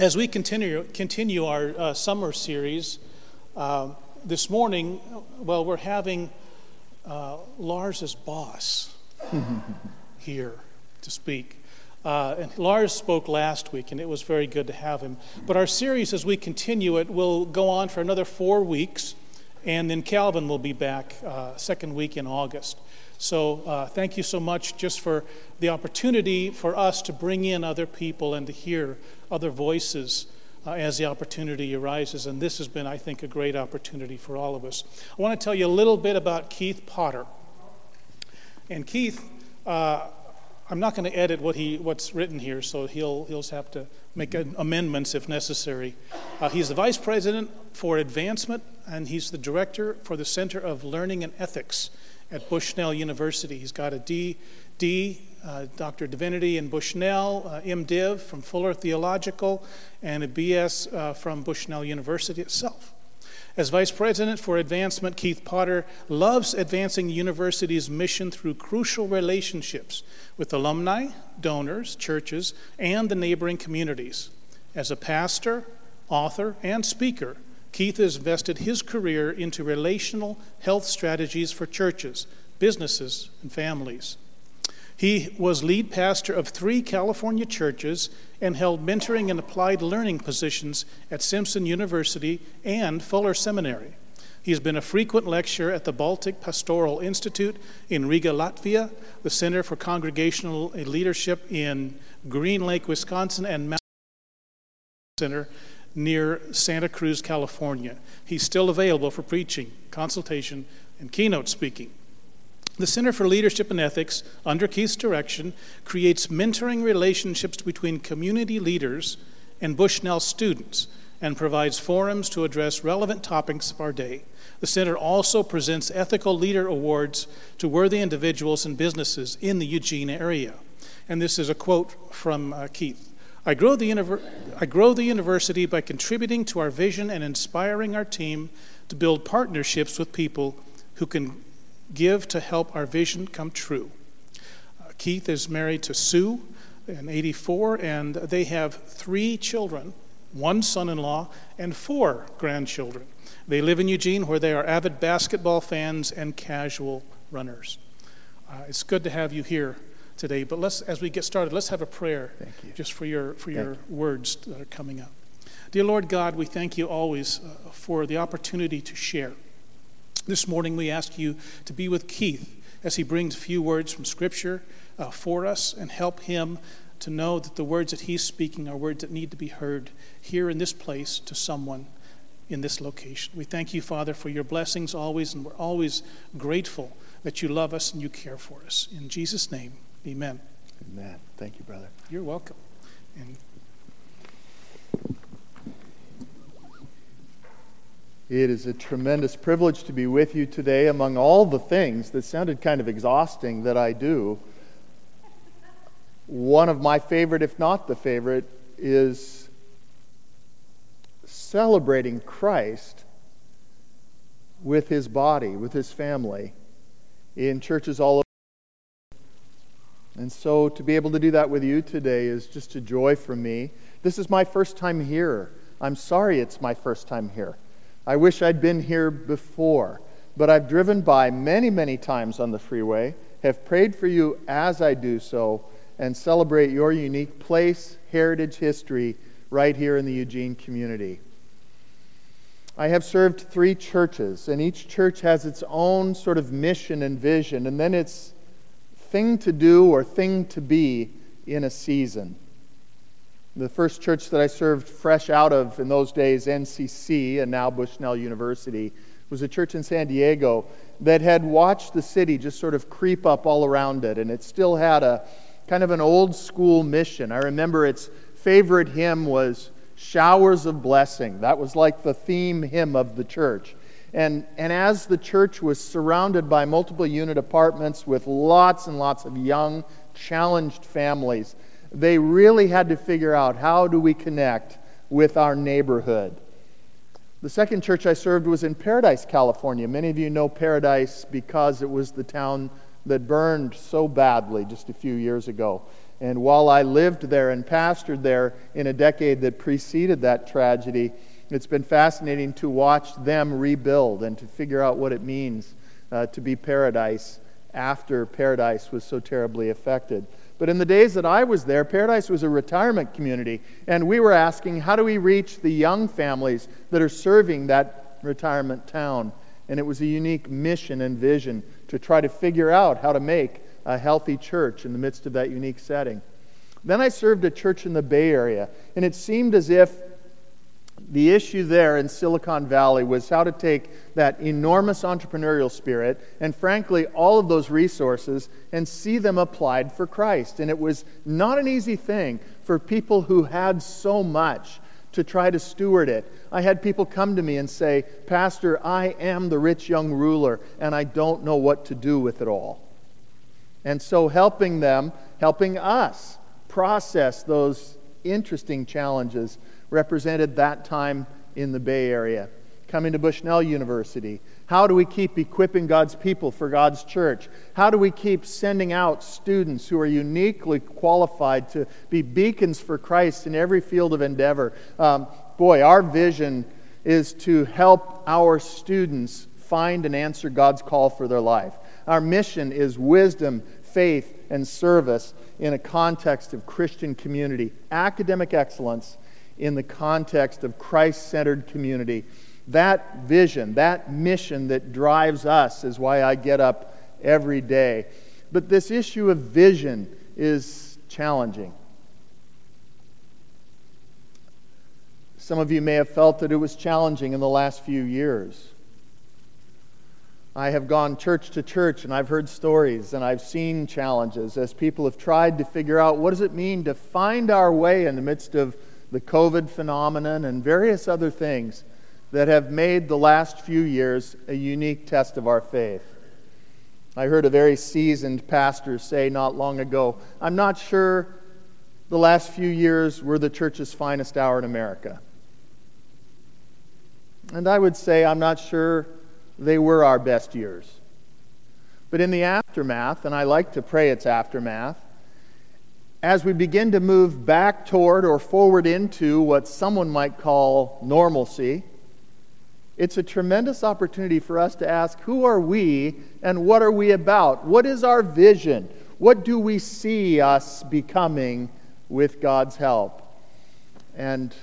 as we continue, continue our uh, summer series, uh, this morning, well, we're having uh, Lars's boss here to speak. Uh, and Lars spoke last week, and it was very good to have him. But our series, as we continue it, will go on for another four weeks, and then Calvin will be back uh, second week in August. So uh, thank you so much just for the opportunity for us to bring in other people and to hear other voices uh, as the opportunity arises. And this has been, I think, a great opportunity for all of us. I want to tell you a little bit about Keith Potter. And Keith, uh, I'm not going to edit what he, what's written here, so he'll, he'll have to make amendments if necessary. Uh, he's the vice president for advancement, and he's the director for the Center of Learning and Ethics at Bushnell University. He's got a D, D uh, Doctor Divinity in Bushnell, uh, MDiv from Fuller Theological, and a BS uh, from Bushnell University itself. As Vice President for Advancement, Keith Potter loves advancing the university's mission through crucial relationships with alumni, donors, churches, and the neighboring communities. As a pastor, author, and speaker, Keith has invested his career into relational health strategies for churches, businesses, and families. He was lead pastor of three California churches and held mentoring and applied learning positions at Simpson University and Fuller Seminary. He has been a frequent lecturer at the Baltic Pastoral Institute in Riga, Latvia, the Center for Congregational Leadership in Green Lake, Wisconsin, and Mount Center near Santa Cruz, California. He's still available for preaching, consultation, and keynote speaking. The Center for Leadership and Ethics, under Keith's direction, creates mentoring relationships between community leaders and Bushnell students and provides forums to address relevant topics of our day. The center also presents ethical leader awards to worthy individuals and businesses in the Eugene area. And this is a quote from uh, Keith. I grow, the univer- I grow the university by contributing to our vision and inspiring our team to build partnerships with people who can give to help our vision come true. Uh, Keith is married to Sue, in 84, and they have three children one son in law and four grandchildren. They live in Eugene, where they are avid basketball fans and casual runners. Uh, it's good to have you here today. But let's, as we get started, let's have a prayer just for your, for your words that are coming up. Dear Lord God, we thank you always uh, for the opportunity to share. This morning we ask you to be with Keith as he brings a few words from Scripture uh, for us and help him to know that the words that he's speaking are words that need to be heard here in this place to someone in this location. We thank you, Father, for your blessings always, and we're always grateful that you love us and you care for us. In Jesus' name, Amen. Amen. Thank you, brother. You're welcome. And It is a tremendous privilege to be with you today among all the things that sounded kind of exhausting that I do. One of my favorite, if not the favorite, is celebrating Christ with his body, with his family, in churches all over. And so to be able to do that with you today is just a joy for me. This is my first time here. I'm sorry it's my first time here. I wish I'd been here before. But I've driven by many, many times on the freeway, have prayed for you as I do so, and celebrate your unique place, heritage, history right here in the Eugene community. I have served three churches, and each church has its own sort of mission and vision, and then it's thing to do or thing to be in a season. The first church that I served fresh out of in those days, NCC, and now Bushnell University, was a church in San Diego that had watched the city just sort of creep up all around it, and it still had a kind of an old school mission. I remember its favorite hymn was Showers of Blessing. That was like the theme hymn of the church. And, and as the church was surrounded by multiple unit apartments with lots and lots of young, challenged families, they really had to figure out how do we connect with our neighborhood. The second church I served was in Paradise, California. Many of you know Paradise because it was the town that burned so badly just a few years ago. And while I lived there and pastored there in a decade that preceded that tragedy, it's been fascinating to watch them rebuild and to figure out what it means uh, to be paradise after paradise was so terribly affected. But in the days that I was there, Paradise was a retirement community, and we were asking, how do we reach the young families that are serving that retirement town? And it was a unique mission and vision to try to figure out how to make a healthy church in the midst of that unique setting. Then I served a church in the Bay Area, and it seemed as if the issue there in Silicon Valley was how to take that enormous entrepreneurial spirit and, frankly, all of those resources and see them applied for Christ. And it was not an easy thing for people who had so much to try to steward it. I had people come to me and say, Pastor, I am the rich young ruler, and I don't know what to do with it all. And so, helping them, helping us process those interesting challenges represented that time in the Bay Area. Coming to Bushnell University. How do we keep equipping God's people for God's church? How do we keep sending out students who are uniquely qualified to be beacons for Christ in every field of endeavor? Um, boy, our vision is to help our students find and answer God's call for their life. Our mission is wisdom, faith, and service in a context of Christian community, academic excellence, in the context of Christ centered community. That vision, that mission that drives us is why I get up every day. But this issue of vision is challenging. Some of you may have felt that it was challenging in the last few years. I have gone church to church and I've heard stories and I've seen challenges as people have tried to figure out what does it mean to find our way in the midst of the COVID phenomenon, and various other things that have made the last few years a unique test of our faith. I heard a very seasoned pastor say not long ago, I'm not sure the last few years were the church's finest hour in America. And I would say, I'm not sure they were our best years. But in the aftermath, and I like to pray it's aftermath, as we begin to move back toward or forward into what someone might call normalcy, it's a tremendous opportunity for us to ask who are we and what are we about? What is our vision? What do we see us becoming with God's help? And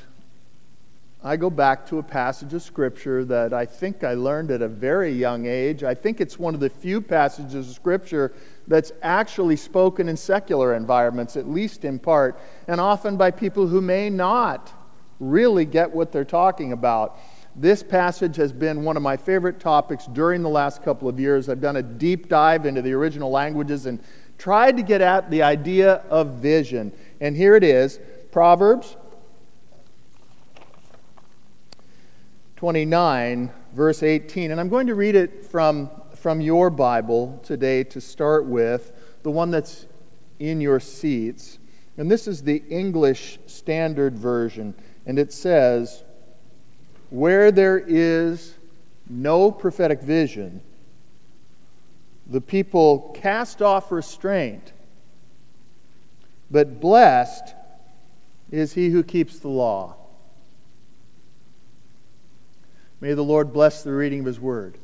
I go back to a passage of Scripture that I think I learned at a very young age. I think it's one of the few passages of Scripture that's actually spoken in secular environments, at least in part, and often by people who may not really get what they're talking about. This passage has been one of my favorite topics during the last couple of years. I've done a deep dive into the original languages and tried to get at the idea of vision. And here it is Proverbs 29, verse 18. And I'm going to read it from from your Bible today to start with, the one that's in your seats. And this is the English Standard Version. And it says, Where there is no prophetic vision, the people cast off restraint, but blessed is he who keeps the law. May the Lord bless the reading of his word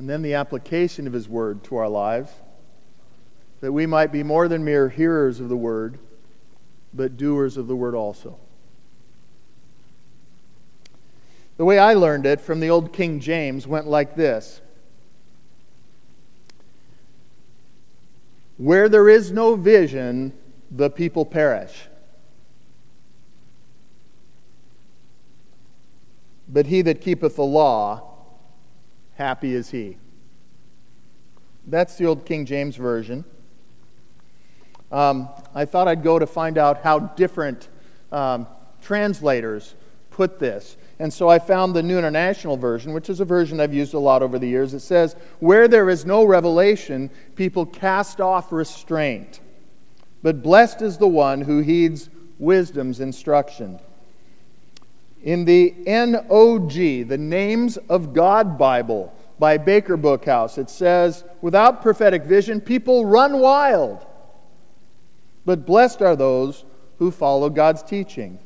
and then the application of His Word to our lives, that we might be more than mere hearers of the Word, but doers of the Word also. The way I learned it from the old King James went like this Where there is no vision, the people perish. But he that keepeth the law, happy is he. That's the old King James Version. Um, I thought I'd go to find out how different um, translators put this. And so I found the New International Version, which is a version I've used a lot over the years. It says, Where there is no revelation, people cast off restraint. But blessed is the one who heeds wisdom's instruction. In the NOG, the Names of God Bible by Baker Bookhouse, it says, Without prophetic vision, people run wild. but blessed are those who follow God's teaching.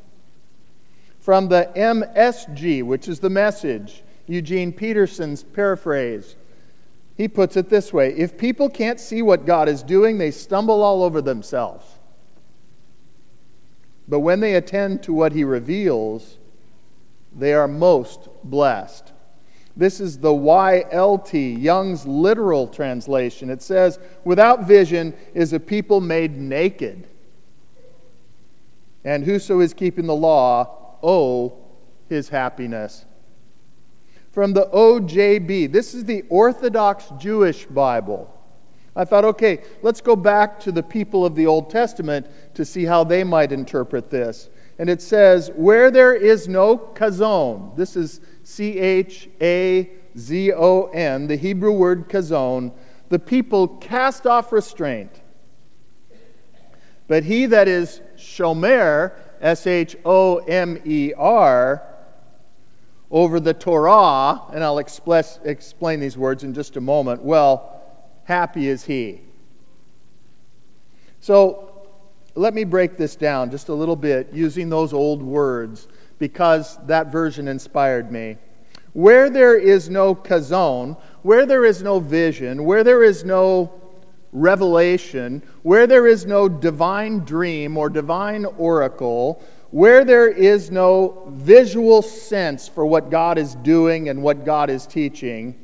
From the MSG, which is the message, Eugene Peterson's paraphrase, he puts it this way If people can't see what God is doing, they stumble all over themselves. But when they attend to what he reveals, they are most blessed. This is the YLT, Young's literal translation. It says, Without vision is a people made naked. And whoso is keeping the law, oh, his happiness. From the OJB, this is the Orthodox Jewish Bible. I thought, okay, let's go back to the people of the Old Testament to see how they might interpret this. And it says, Where there is no chazon, this is C H A Z O N, the Hebrew word chazon, the people cast off restraint. But he that is shomer, S H O M E R, over the Torah, and I'll express, explain these words in just a moment. Well, happy is he. So let me break this down just a little bit using those old words because that version inspired me. Where there is no chazon, where there is no vision, where there is no revelation, where there is no divine dream or divine oracle, where there is no visual sense for what God is doing and what God is teaching,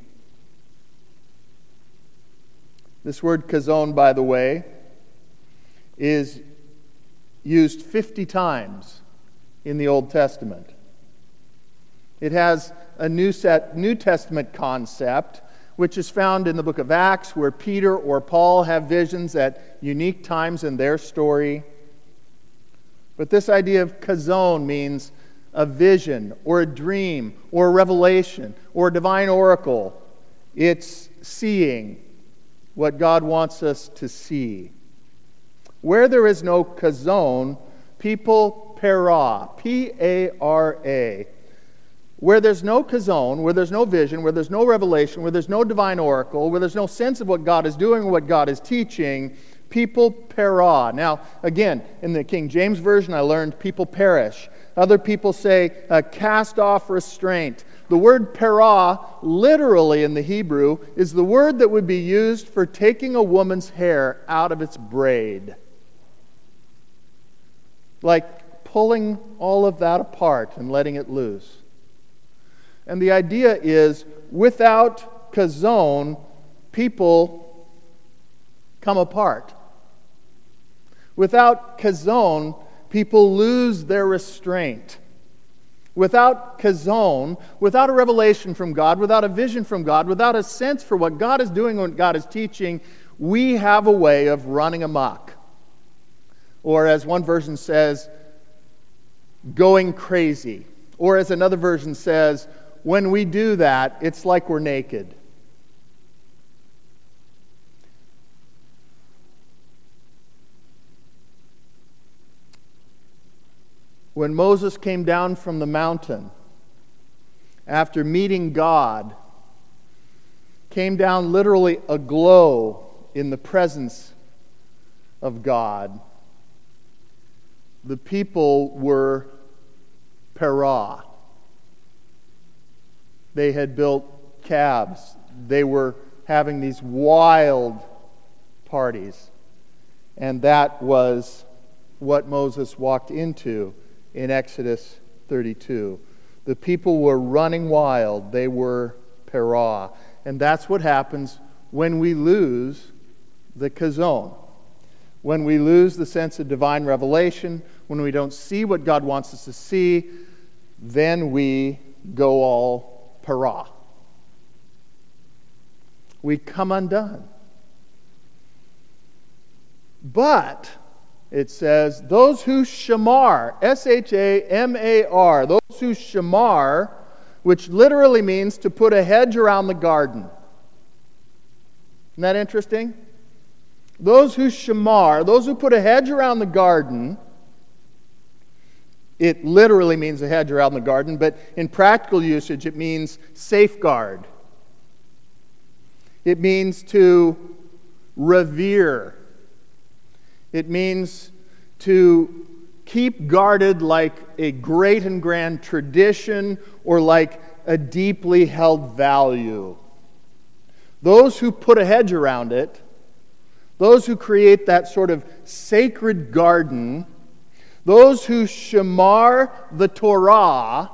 this word chazon, by the way, is used 50 times in the Old Testament. It has a New, set, New Testament concept, which is found in the book of Acts, where Peter or Paul have visions at unique times in their story. But this idea of chazon means a vision or a dream or a revelation or a divine oracle. It's seeing what God wants us to see. Where there is no chazon, people para, P A R A. Where there's no chazon, where there's no vision, where there's no revelation, where there's no divine oracle, where there's no sense of what God is doing what God is teaching, people para. Now, again, in the King James Version, I learned people perish. Other people say uh, cast off restraint. The word para, literally in the Hebrew, is the word that would be used for taking a woman's hair out of its braid like pulling all of that apart and letting it loose. And the idea is without chazon, people come apart. Without chazon, people lose their restraint. Without chazon, without a revelation from God, without a vision from God, without a sense for what God is doing, what God is teaching, we have a way of running amok. Or, as one version says, going crazy. Or, as another version says, when we do that, it's like we're naked. When Moses came down from the mountain after meeting God, came down literally aglow in the presence of God the people were para. They had built calves. They were having these wild parties. And that was what Moses walked into in Exodus 32. The people were running wild, they were para. And that's what happens when we lose the chazon when we lose the sense of divine revelation, when we don't see what God wants us to see, then we go all para. We come undone. But, it says, those who shamar, S H A M A R, those who shamar, which literally means to put a hedge around the garden. Isn't that interesting? Those who shamar, those who put a hedge around the garden, it literally means a hedge around the garden, but in practical usage, it means safeguard. It means to revere. It means to keep guarded like a great and grand tradition or like a deeply held value. Those who put a hedge around it, those who create that sort of sacred garden, those who shamar the Torah,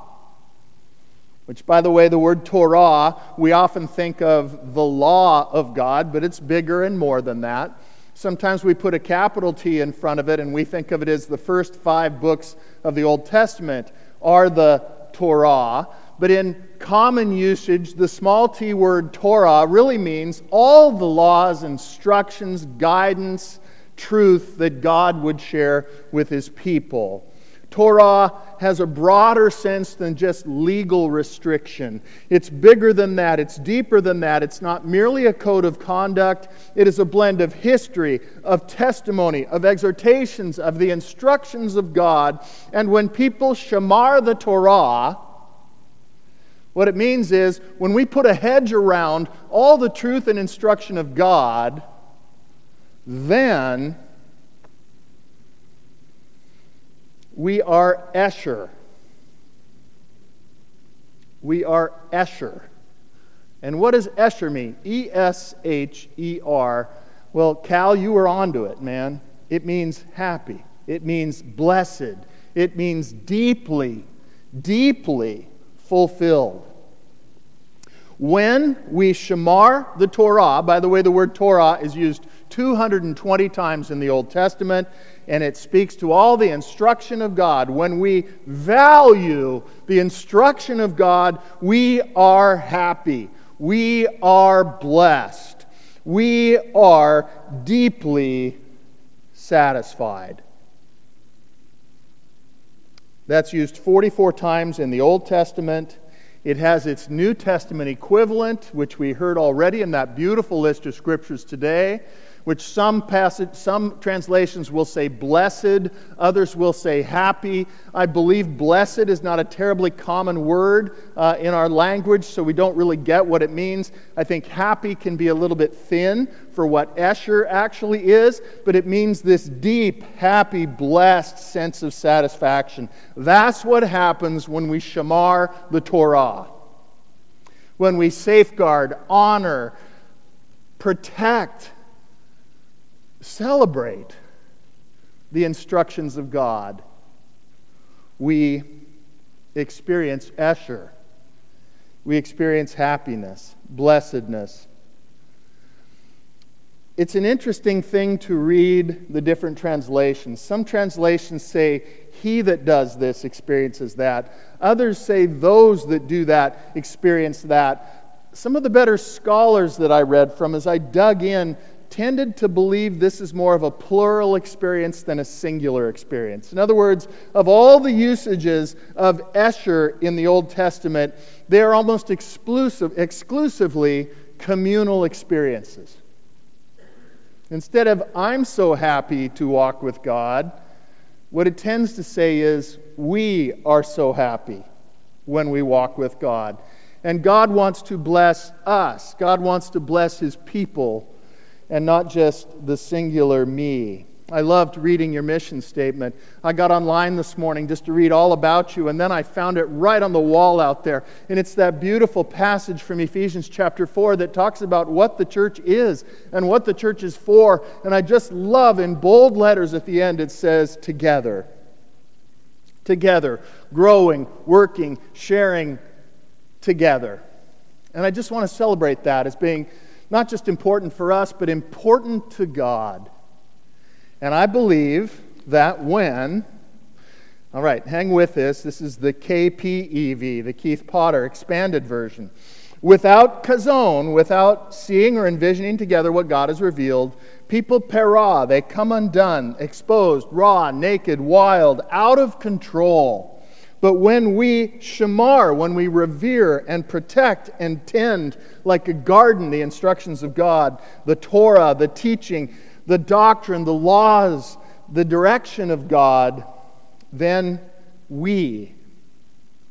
which, by the way, the word Torah, we often think of the law of God, but it's bigger and more than that. Sometimes we put a capital T in front of it and we think of it as the first five books of the Old Testament are the Torah. But in common usage, the small t word Torah really means all the laws, instructions, guidance, truth that God would share with his people. Torah has a broader sense than just legal restriction. It's bigger than that, it's deeper than that. It's not merely a code of conduct, it is a blend of history, of testimony, of exhortations, of the instructions of God. And when people shamar the Torah, what it means is when we put a hedge around all the truth and instruction of God, then We are Esher. We are Esher. And what does Esher mean? E S H E R. Well, Cal, you were onto it, man. It means happy, it means blessed, it means deeply, deeply fulfilled. When we shamar the Torah, by the way, the word Torah is used 220 times in the Old Testament, and it speaks to all the instruction of God. When we value the instruction of God, we are happy. We are blessed. We are deeply satisfied. That's used 44 times in the Old Testament. It has its New Testament equivalent, which we heard already in that beautiful list of scriptures today which some passage, some translations will say blessed, others will say happy. I believe blessed is not a terribly common word uh, in our language, so we don't really get what it means. I think happy can be a little bit thin for what Esher actually is, but it means this deep, happy, blessed sense of satisfaction. That's what happens when we shamar the Torah. When we safeguard, honor, protect, celebrate the instructions of God, we experience Esher. We experience happiness, blessedness. It's an interesting thing to read the different translations. Some translations say, He that does this experiences that. Others say, Those that do that experience that. Some of the better scholars that I read from, as I dug in, tended to believe this is more of a plural experience than a singular experience. In other words, of all the usages of Esher in the Old Testament, they are almost exclusive, exclusively communal experiences. Instead of, I'm so happy to walk with God, what it tends to say is, we are so happy when we walk with God. And God wants to bless us, God wants to bless His people and not just the singular me. I loved reading your mission statement. I got online this morning just to read all about you, and then I found it right on the wall out there. And it's that beautiful passage from Ephesians chapter 4 that talks about what the church is and what the church is for. And I just love in bold letters at the end it says, together. Together, growing, working, sharing together. And I just want to celebrate that as being not just important for us, but important to God. And I believe that when, all right, hang with this. This is the KPEV, the Keith Potter expanded version. Without chazon, without seeing or envisioning together what God has revealed, people para, they come undone, exposed, raw, naked, wild, out of control. But when we shamar, when we revere and protect and tend like a garden the instructions of God, the Torah, the teaching, the doctrine, the laws, the direction of God, then we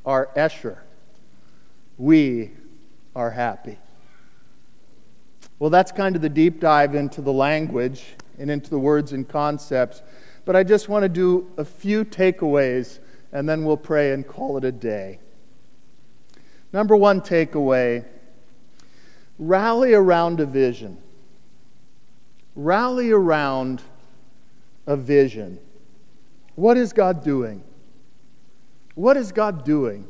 are Esher. We are happy. Well, that's kind of the deep dive into the language and into the words and concepts, but I just want to do a few takeaways and then we'll pray and call it a day. Number one takeaway rally around a vision. Rally around a vision. What is God doing? What is God doing?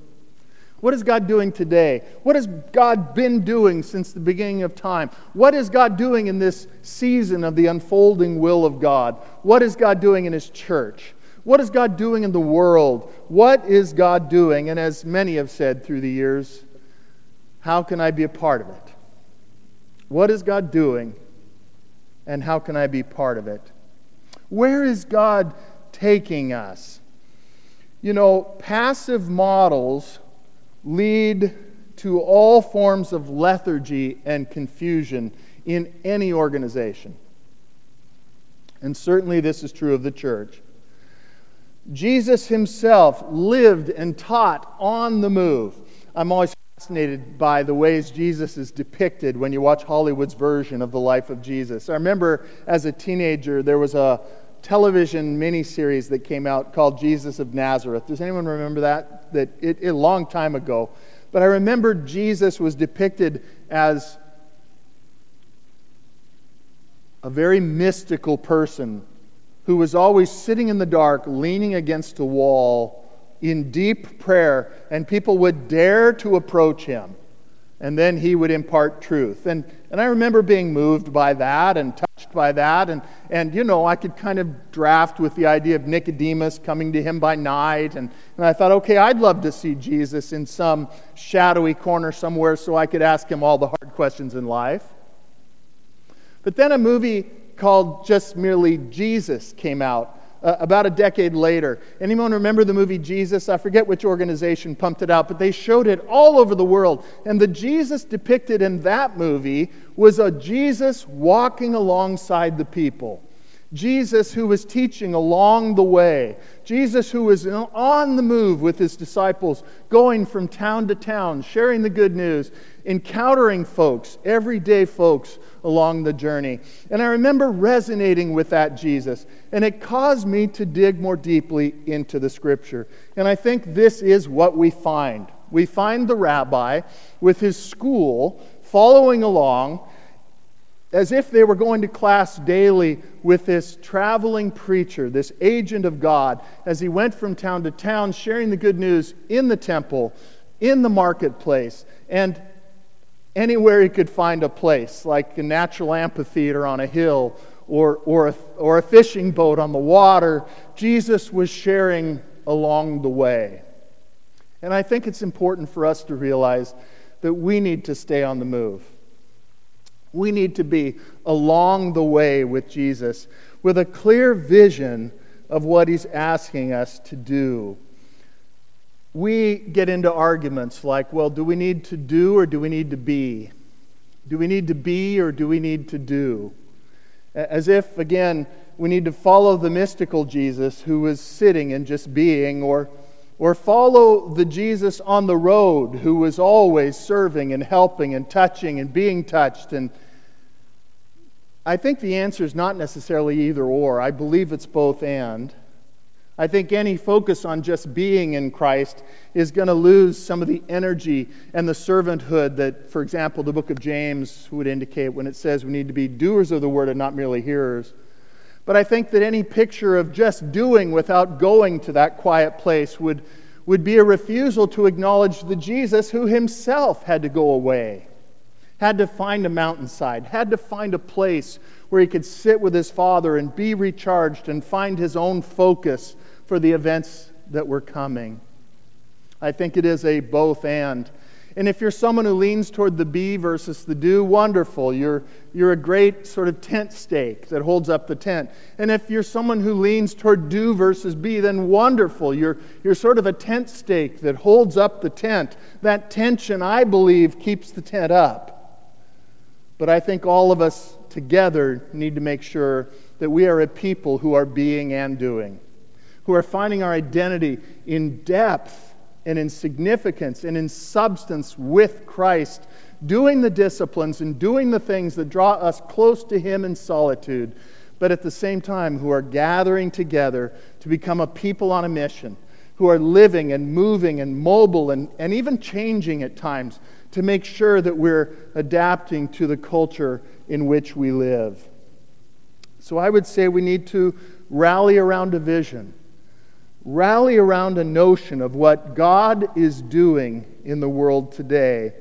What is God doing today? What has God been doing since the beginning of time? What is God doing in this season of the unfolding will of God? What is God doing in His church? What is God doing in the world? What is God doing? And as many have said through the years, how can I be a part of it? What is God doing? And how can I be part of it? Where is God taking us? You know, passive models lead to all forms of lethargy and confusion in any organization. And certainly this is true of the church. Jesus himself lived and taught on the move. I'm always fascinated by the ways Jesus is depicted when you watch Hollywood's version of the life of Jesus. I remember as a teenager, there was a television miniseries that came out called Jesus of Nazareth. Does anyone remember that? That it, it, a long time ago. But I remember Jesus was depicted as a very mystical person who was always sitting in the dark, leaning against a wall in deep prayer, and people would dare to approach him. And then he would impart truth. And, and I remember being moved by that and touched by that. And, and, you know, I could kind of draft with the idea of Nicodemus coming to him by night. And, and I thought, okay, I'd love to see Jesus in some shadowy corner somewhere so I could ask him all the hard questions in life. But then a movie called just merely Jesus came out uh, about a decade later. Anyone remember the movie Jesus? I forget which organization pumped it out, but they showed it all over the world. And the Jesus depicted in that movie was a Jesus walking alongside the people. Jesus who was teaching along the way, Jesus who was on the move with his disciples, going from town to town, sharing the good news, encountering folks, everyday folks along the journey. And I remember resonating with that Jesus, and it caused me to dig more deeply into the scripture. And I think this is what we find. We find the rabbi with his school following along as if they were going to class daily with this traveling preacher, this agent of God, as he went from town to town sharing the good news in the temple, in the marketplace, and anywhere he could find a place, like a natural amphitheater on a hill or, or, a, or a fishing boat on the water. Jesus was sharing along the way. And I think it's important for us to realize that we need to stay on the move. We need to be along the way with Jesus with a clear vision of what he's asking us to do. We get into arguments like, well, do we need to do or do we need to be? Do we need to be or do we need to do? As if, again, we need to follow the mystical Jesus who was sitting and just being, or, or follow the Jesus on the road who was always serving and helping and touching and being touched and I think the answer is not necessarily either or. I believe it's both and. I think any focus on just being in Christ is going to lose some of the energy and the servanthood that, for example, the book of James would indicate when it says we need to be doers of the word and not merely hearers. But I think that any picture of just doing without going to that quiet place would, would be a refusal to acknowledge the Jesus who himself had to go away had to find a mountainside, had to find a place where he could sit with his father and be recharged and find his own focus for the events that were coming. I think it is a both and. And if you're someone who leans toward the be versus the do, wonderful. You're, you're a great sort of tent stake that holds up the tent. And if you're someone who leans toward do versus be, then wonderful. You're, you're sort of a tent stake that holds up the tent. That tension, I believe, keeps the tent up. But I think all of us together need to make sure that we are a people who are being and doing, who are finding our identity in depth and in significance and in substance with Christ, doing the disciplines and doing the things that draw us close to Him in solitude, but at the same time who are gathering together to become a people on a mission, who are living and moving and mobile and, and even changing at times to make sure that we're adapting to the culture in which we live. So I would say we need to rally around a vision, rally around a notion of what God is doing in the world today,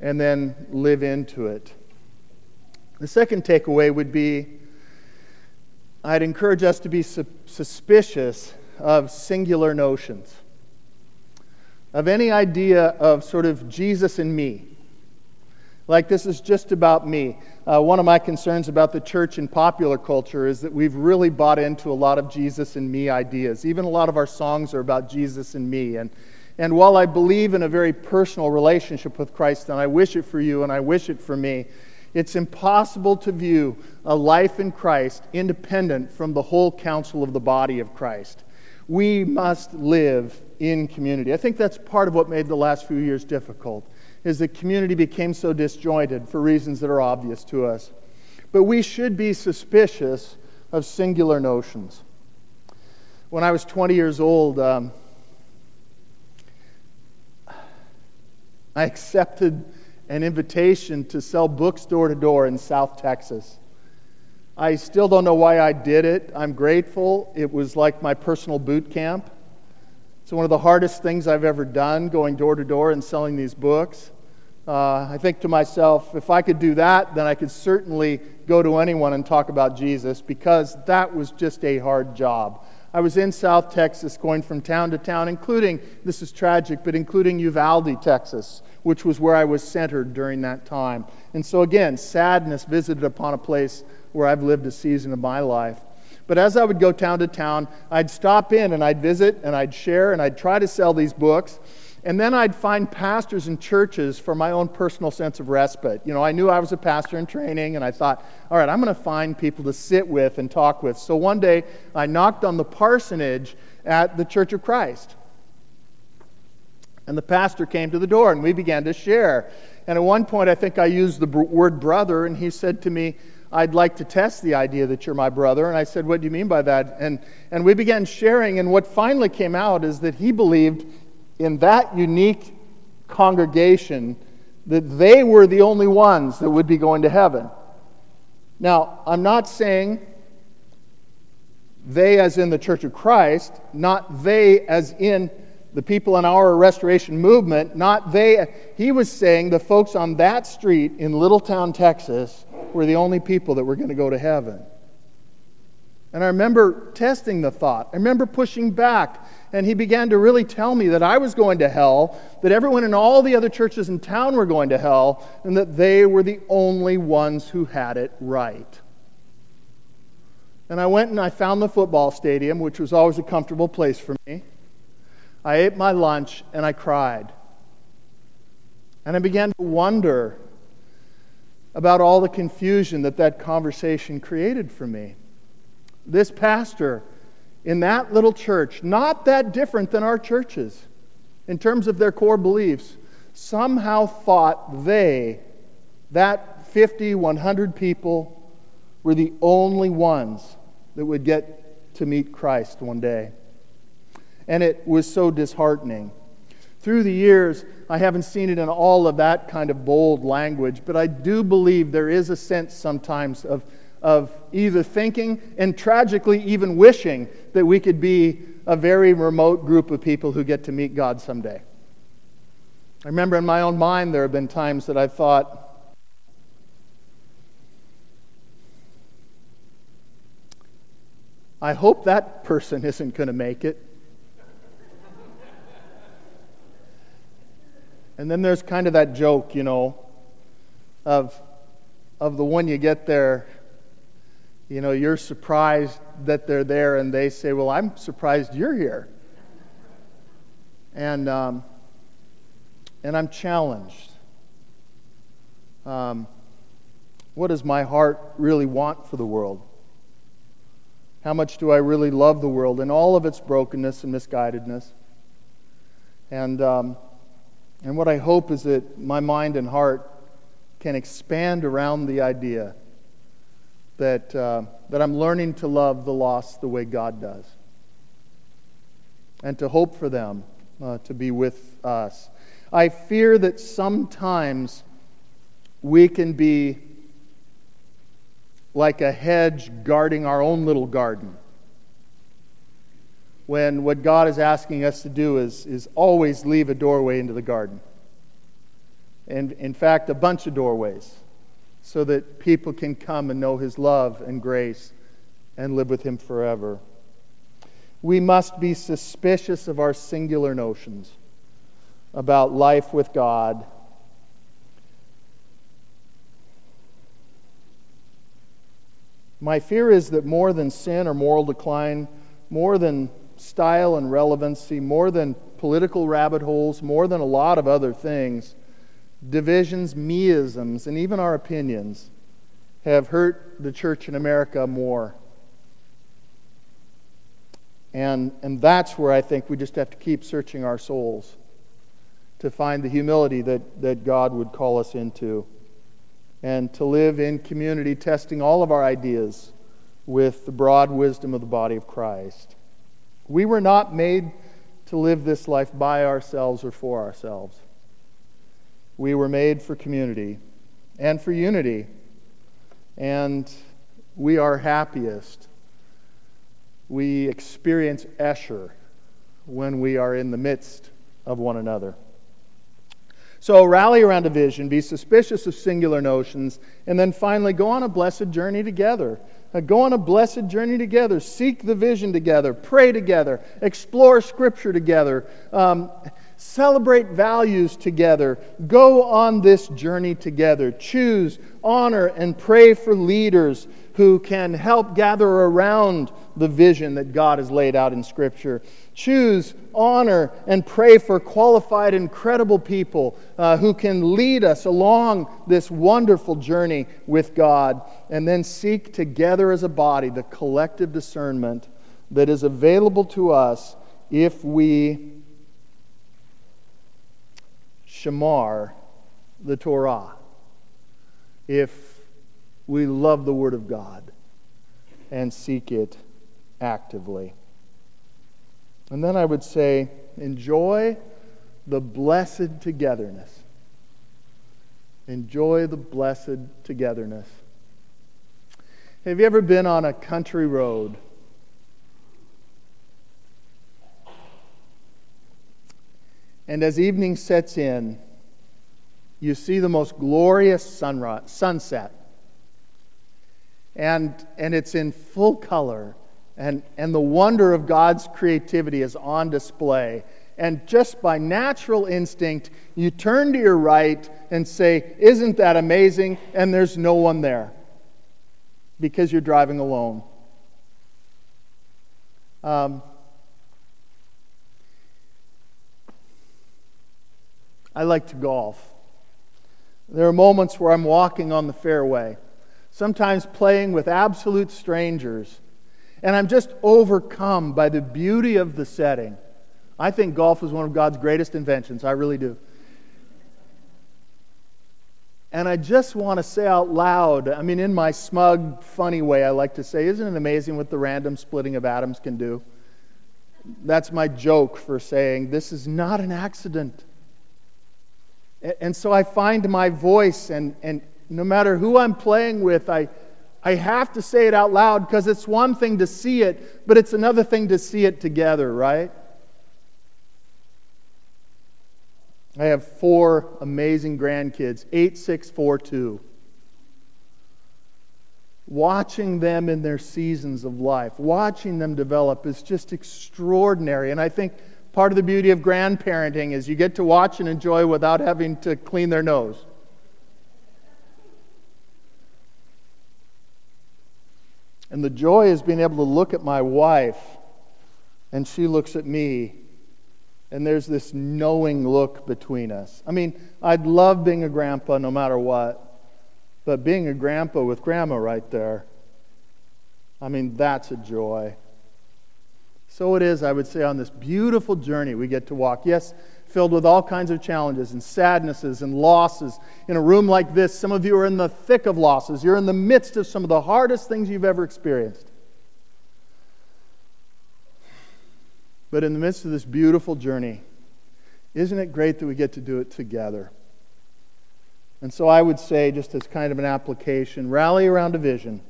and then live into it. The second takeaway would be I'd encourage us to be su- suspicious of singular notions, of any idea of sort of Jesus and me. Like this is just about me. Uh, one of my concerns about the church and popular culture is that we've really bought into a lot of Jesus and me ideas. Even a lot of our songs are about Jesus and me. And, and while I believe in a very personal relationship with Christ, and I wish it for you and I wish it for me, it's impossible to view a life in Christ independent from the whole counsel of the body of Christ. We must live in community. I think that's part of what made the last few years difficult is that community became so disjointed for reasons that are obvious to us. But we should be suspicious of singular notions. When I was 20 years old, um, I accepted an invitation to sell books door to door in South Texas. I still don't know why I did it. I'm grateful. It was like my personal boot camp. It's one of the hardest things I've ever done, going door to door and selling these books. Uh, I think to myself, if I could do that, then I could certainly go to anyone and talk about Jesus because that was just a hard job. I was in South Texas going from town to town, including, this is tragic, but including Uvalde, Texas, which was where I was centered during that time. And so, again, sadness visited upon a place where I've lived a season of my life. But as I would go town to town, I'd stop in and I'd visit and I'd share and I'd try to sell these books. And then I'd find pastors and churches for my own personal sense of respite. You know, I knew I was a pastor in training, and I thought, all right, I'm going to find people to sit with and talk with. So one day, I knocked on the parsonage at the Church of Christ. And the pastor came to the door, and we began to share. And at one point, I think I used the word brother, and he said to me, I'd like to test the idea that you're my brother. And I said, What do you mean by that? And, and we began sharing, and what finally came out is that he believed in that unique congregation that they were the only ones that would be going to heaven. Now, I'm not saying they as in the Church of Christ, not they as in the people in our restoration movement, not they. He was saying the folks on that street in Littletown, Texas, were the only people that were going to go to heaven. And I remember testing the thought. I remember pushing back. And he began to really tell me that I was going to hell, that everyone in all the other churches in town were going to hell, and that they were the only ones who had it right. And I went and I found the football stadium, which was always a comfortable place for me. I ate my lunch and I cried. And I began to wonder about all the confusion that that conversation created for me. This pastor in that little church, not that different than our churches in terms of their core beliefs, somehow thought they, that 50, 100 people, were the only ones that would get to meet Christ one day. And it was so disheartening. Through the years, I haven't seen it in all of that kind of bold language, but I do believe there is a sense sometimes of of either thinking and tragically even wishing that we could be a very remote group of people who get to meet God someday. I remember in my own mind there have been times that I thought, I hope that person isn't going to make it. And then there's kind of that joke, you know, of, of the one you get there you know, you're surprised that they're there, and they say, Well, I'm surprised you're here. And, um, and I'm challenged. Um, what does my heart really want for the world? How much do I really love the world in all of its brokenness and misguidedness? And, um, and what I hope is that my mind and heart can expand around the idea that, uh, that I'm learning to love the lost the way God does and to hope for them uh, to be with us. I fear that sometimes we can be like a hedge guarding our own little garden. When what God is asking us to do is, is always leave a doorway into the garden. And in fact, a bunch of doorways so that people can come and know His love and grace and live with Him forever. We must be suspicious of our singular notions about life with God. My fear is that more than sin or moral decline, more than style and relevancy, more than political rabbit holes, more than a lot of other things, divisions, meisms, and even our opinions have hurt the church in America more. And, and that's where I think we just have to keep searching our souls to find the humility that, that God would call us into and to live in community, testing all of our ideas with the broad wisdom of the body of Christ. We were not made to live this life by ourselves or for ourselves. We were made for community and for unity. And we are happiest. We experience Esher when we are in the midst of one another. So rally around a vision, be suspicious of singular notions, and then finally go on a blessed journey together. Uh, go on a blessed journey together. Seek the vision together. Pray together. Explore Scripture together. Um, Celebrate values together. Go on this journey together. Choose, honor, and pray for leaders who can help gather around the vision that God has laid out in Scripture. Choose, honor, and pray for qualified, incredible people uh, who can lead us along this wonderful journey with God. And then seek together as a body the collective discernment that is available to us if we shamar the Torah, if we love the Word of God and seek it actively. And then I would say, enjoy the blessed togetherness. Enjoy the blessed togetherness. Have you ever been on a country road? And as evening sets in, you see the most glorious sunrise, sunset. And, and it's in full color. And, and the wonder of God's creativity is on display. And just by natural instinct, you turn to your right and say, Isn't that amazing? And there's no one there because you're driving alone. Um, I like to golf. There are moments where I'm walking on the fairway, sometimes playing with absolute strangers, and I'm just overcome by the beauty of the setting. I think golf is one of God's greatest inventions. I really do. And I just want to say out loud, I mean, in my smug, funny way, I like to say, isn't it amazing what the random splitting of atoms can do? That's my joke for saying this is not an accident. And so I find my voice, and, and no matter who I'm playing with, I, I have to say it out loud because it's one thing to see it, but it's another thing to see it together, right? I have four amazing grandkids, eight, six, four, two. Watching them in their seasons of life, watching them develop is just extraordinary. And I think Part of the beauty of grandparenting is you get to watch and enjoy without having to clean their nose. And the joy is being able to look at my wife and she looks at me and there's this knowing look between us. I mean, I'd love being a grandpa no matter what, but being a grandpa with grandma right there, I mean, that's a joy. So it is, I would say, on this beautiful journey we get to walk. Yes, filled with all kinds of challenges and sadnesses and losses. In a room like this, some of you are in the thick of losses. You're in the midst of some of the hardest things you've ever experienced. But in the midst of this beautiful journey, isn't it great that we get to do it together? And so I would say, just as kind of an application, rally around a vision.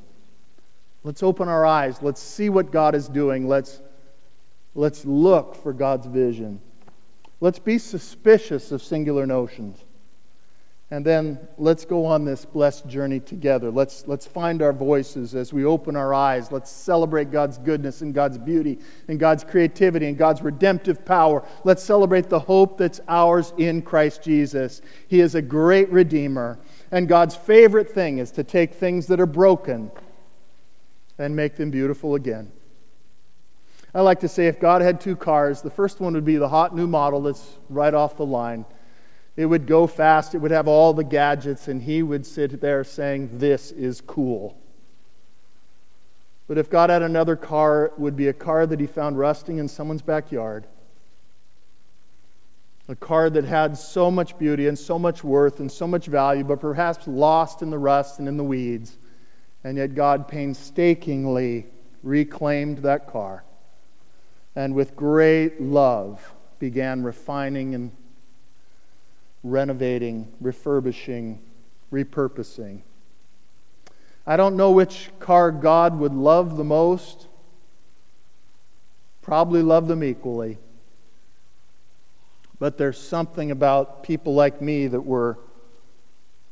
Let's open our eyes. Let's see what God is doing. Let's, let's look for God's vision. Let's be suspicious of singular notions. And then let's go on this blessed journey together. Let's, let's find our voices as we open our eyes. Let's celebrate God's goodness and God's beauty and God's creativity and God's redemptive power. Let's celebrate the hope that's ours in Christ Jesus. He is a great Redeemer. And God's favorite thing is to take things that are broken and make them beautiful again. I like to say if God had two cars, the first one would be the hot new model that's right off the line. It would go fast, it would have all the gadgets, and he would sit there saying, This is cool. But if God had another car, it would be a car that he found rusting in someone's backyard. A car that had so much beauty and so much worth and so much value, but perhaps lost in the rust and in the weeds. And yet God painstakingly reclaimed that car and with great love began refining and renovating, refurbishing, repurposing. I don't know which car God would love the most. Probably love them equally. But there's something about people like me that were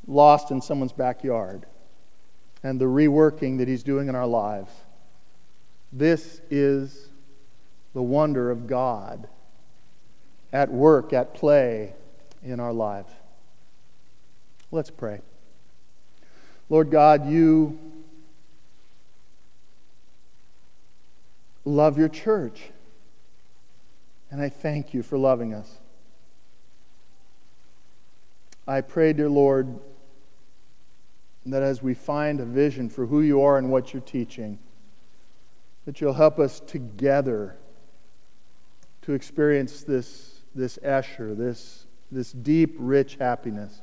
lost in someone's backyard and the reworking that He's doing in our lives. This is the wonder of God at work, at play, in our lives. Let's pray. Lord God, you love your church. And I thank you for loving us. I pray, dear Lord, that as we find a vision for who you are and what you're teaching, that you'll help us together to experience this, this Esher, this this deep, rich happiness.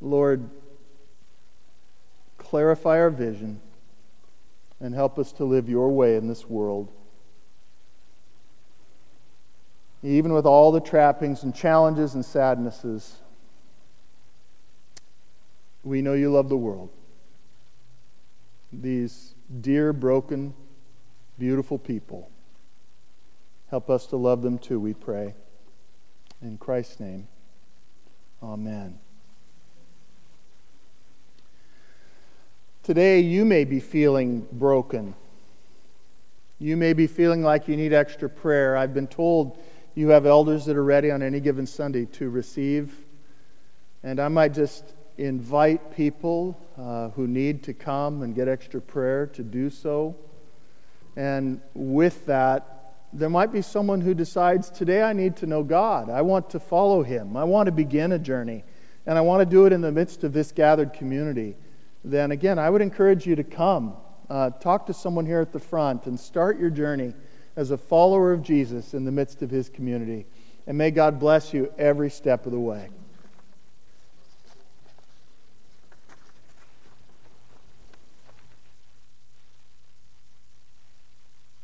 Lord, clarify our vision and help us to live your way in this world. Even with all the trappings and challenges and sadnesses, we know you love the world. These dear, broken, beautiful people. Help us to love them too, we pray. In Christ's name, amen. Today, you may be feeling broken. You may be feeling like you need extra prayer. I've been told you have elders that are ready on any given Sunday to receive. And I might just invite people uh, who need to come and get extra prayer to do so. And with that, there might be someone who decides, today I need to know God. I want to follow Him. I want to begin a journey. And I want to do it in the midst of this gathered community. Then again, I would encourage you to come. Uh, talk to someone here at the front and start your journey as a follower of Jesus in the midst of His community. And may God bless you every step of the way.